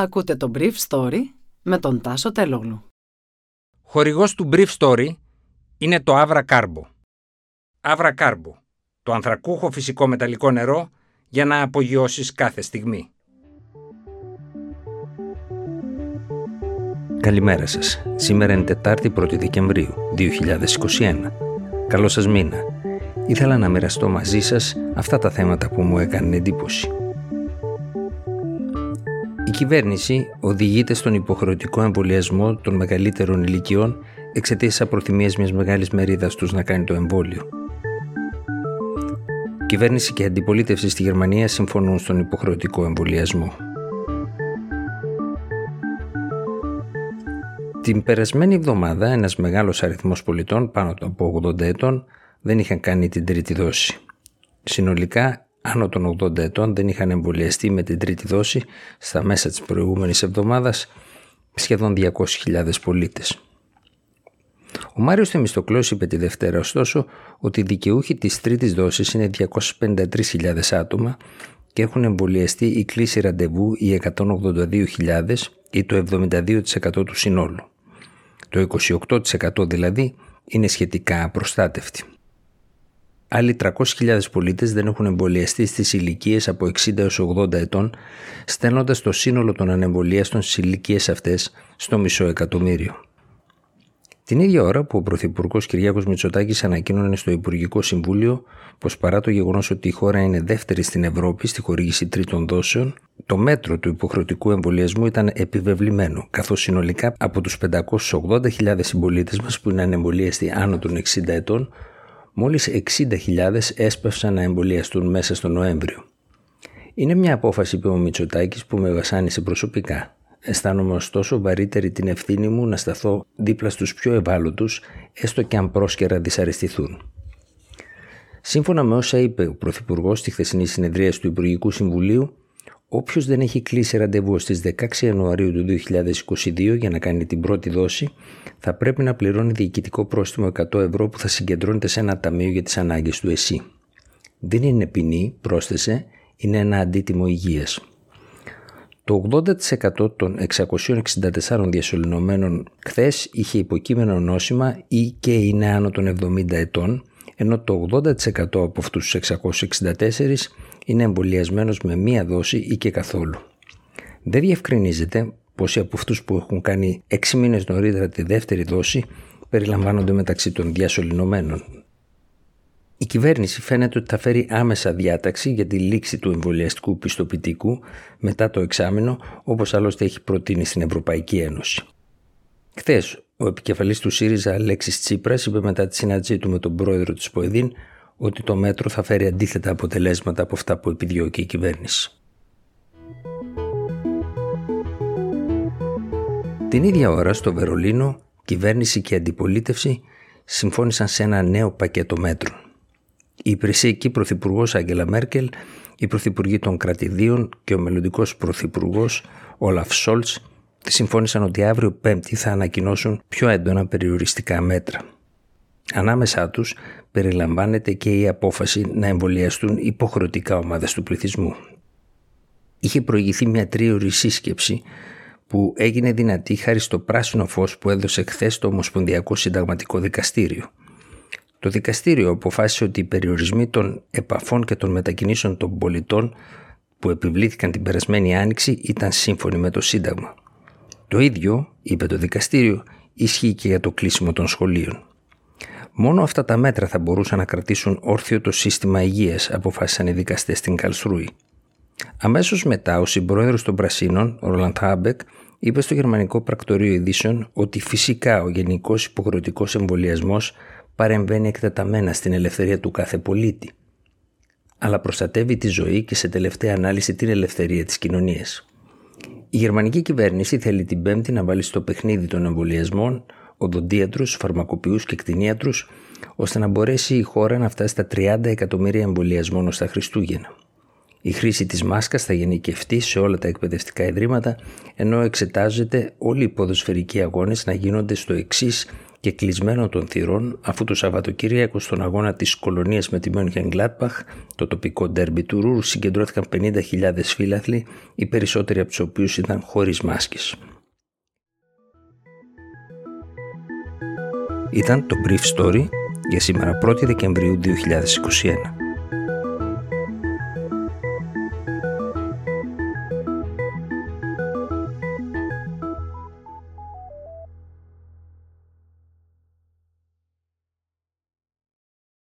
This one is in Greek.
Ακούτε το Brief Story με τον Τάσο Τελόγλου. Χορηγός του Brief Story είναι το Avra Carbo. Avra Carbo, το ανθρακούχο φυσικό μεταλλικό νερό για να απογειώσεις κάθε στιγμή. Καλημέρα σας. Σήμερα είναι Τετάρτη 1η Δεκεμβρίου 2021. Καλό σας μήνα. Ήθελα να μοιραστώ μαζί σας αυτά τα θέματα που μου έκανε εντύπωση. Η κυβέρνηση οδηγείται στον υποχρεωτικό εμβολιασμό των μεγαλύτερων ηλικιών εξαιτίας της απροθυμίας μιας μεγάλης μερίδας τους να κάνει το εμβόλιο. κυβέρνηση και αντιπολίτευση στη Γερμανία συμφωνούν στον υποχρεωτικό εμβολιασμό. Την περασμένη εβδομάδα ένας μεγάλος αριθμός πολιτών πάνω από 80 ετών δεν είχαν κάνει την τρίτη δόση. Συνολικά άνω των 80 ετών δεν είχαν εμβολιαστεί με την τρίτη δόση στα μέσα της προηγούμενης εβδομάδας σχεδόν 200.000 πολίτες. Ο Μάριος Θεμιστοκλός είπε τη Δευτέρα ωστόσο ότι οι δικαιούχοι της τρίτης δόσης είναι 253.000 άτομα και έχουν εμβολιαστεί η κλίση ραντεβού οι 182.000 ή το 72% του συνόλου. Το 28% δηλαδή είναι σχετικά απροστάτευτοι. Άλλοι 300.000 πολίτες δεν έχουν εμβολιαστεί στις ηλικίες από 60 έως 80 ετών, στέλνοντας το σύνολο των ανεμβολίαστων στις ηλικίες αυτές στο μισό εκατομμύριο. Την ίδια ώρα που ο Πρωθυπουργός Κυριάκος Μητσοτάκης ανακοίνωνε στο Υπουργικό Συμβούλιο πως παρά το γεγονός ότι η χώρα είναι δεύτερη στην Ευρώπη στη χορήγηση τρίτων δόσεων, το μέτρο του υποχρεωτικού εμβολιασμού ήταν επιβεβλημένο, καθώς συνολικά από τους 580.000 συμπολίτες μας που είναι ανεμβολίαστοι άνω των 60 ετών, μόλις 60.000 έσπευσαν να εμβολιαστούν μέσα στο Νοέμβριο. Είναι μια απόφαση, είπε ο Μητσοτάκης, που με βασάνισε προσωπικά. Αισθάνομαι ωστόσο βαρύτερη την ευθύνη μου να σταθώ δίπλα στους πιο ευάλωτους, έστω και αν πρόσκαιρα δυσαρεστηθούν. Σύμφωνα με όσα είπε ο Πρωθυπουργός στη χθεσινή συνεδρία του Υπουργικού Συμβουλίου, όποιος δεν έχει κλείσει ραντεβού στι 16 Ιανουαρίου του 2022 για να κάνει την πρώτη δόση, θα πρέπει να πληρώνει διοικητικό πρόστιμο 100 ευρώ που θα συγκεντρώνεται σε ένα ταμείο για τις ανάγκες του ΕΣΥ. Δεν είναι ποινή, πρόσθεσε, είναι ένα αντίτιμο υγείας. Το 80% των 664 διασωληνωμένων χθες είχε υποκείμενο νόσημα ή και είναι άνω των 70 ετών, ενώ το 80% από αυτούς τους 664 είναι εμβολιασμένος με μία δόση ή και καθόλου. Δεν διευκρινίζεται πόσοι από αυτούς που έχουν κάνει 6 μήνες νωρίτερα τη δεύτερη δόση περιλαμβάνονται μεταξύ των διασωληνωμένων. Η κυβέρνηση φαίνεται ότι θα φέρει άμεσα διάταξη για τη λήξη του εμβολιαστικού πιστοποιητικού μετά το εξάμεινο, όπως άλλωστε έχει προτείνει στην Ευρωπαϊκή Ένωση. Χθες, ο επικεφαλής του ΣΥΡΙΖΑ, Αλέξης Τσίπρας, είπε μετά τη συνάντησή του με τον πρόεδρο της ΠΟΕΔΗΝ ότι το μέτρο θα φέρει αντίθετα αποτελέσματα από αυτά που επιδιώκει η κυβέρνηση. Την ίδια ώρα στο Βερολίνο, κυβέρνηση και αντιπολίτευση συμφώνησαν σε ένα νέο πακέτο μέτρων. Η υπηρεσιακή πρωθυπουργός Άγγελα Μέρκελ, οι πρωθυπουργοί των κρατηδίων και ο μελλοντικός πρωθυπουργός Όλαφ Σόλτς συμφώνησαν ότι αύριο Πέμπτη θα ανακοινώσουν πιο έντονα περιοριστικά μέτρα. Ανάμεσά τους περιλαμβάνεται και η απόφαση να εμβολιαστούν υποχρεωτικά ομάδες του πληθυσμού. Είχε προηγηθεί μια τρίωρη σύσκεψη που έγινε δυνατή χάρη στο πράσινο φως που έδωσε χθες το Ομοσπονδιακό Συνταγματικό Δικαστήριο. Το δικαστήριο αποφάσισε ότι οι περιορισμοί των επαφών και των μετακινήσεων των πολιτών που επιβλήθηκαν την περασμένη άνοιξη ήταν σύμφωνοι με το Σύνταγμα. Το ίδιο, είπε το δικαστήριο, ισχύει και για το κλείσιμο των σχολείων. Μόνο αυτά τα μέτρα θα μπορούσαν να κρατήσουν όρθιο το σύστημα υγείας, αποφάσισαν οι δικαστές στην Καλσρούη. Αμέσως μετά, ο συμπρόεδρος των Πρασίνων, ο Ρολαντ Χάμπεκ, είπε στο Γερμανικό Πρακτορείο Ειδήσεων ότι φυσικά ο γενικός υποχρεωτικός εμβολιασμός παρεμβαίνει εκτεταμένα στην ελευθερία του κάθε πολίτη, αλλά προστατεύει τη ζωή και σε τελευταία ανάλυση την ελευθερία της κοινωνίας. Η γερμανική κυβέρνηση θέλει την Πέμπτη να βάλει στο παιχνίδι των εμβολιασμών οδοντίατρου, φαρμακοποιούς και κτηνίατρους, ώστε να μπορέσει η χώρα να φτάσει στα 30 εκατομμύρια εμβολιασμών ως τα Χριστούγεννα. Η χρήση της μάσκας θα γενικευτεί σε όλα τα εκπαιδευτικά ιδρύματα, ενώ εξετάζεται όλοι οι ποδοσφαιρικοί αγώνες να γίνονται στο εξής και κλεισμένο των θυρών αφού το Σαββατοκύριακο στον αγώνα της κολονίας με τη Μόνιχεν Γκλάτπαχ, το τοπικό ντέρμπι του Ρούρ, συγκεντρώθηκαν 50.000 φίλαθλοι, οι περισσότεροι από τους οποίους ήταν χωρίς μάσκες. Ήταν το Brief Story για σήμερα 1η Δεκεμβρίου 2021.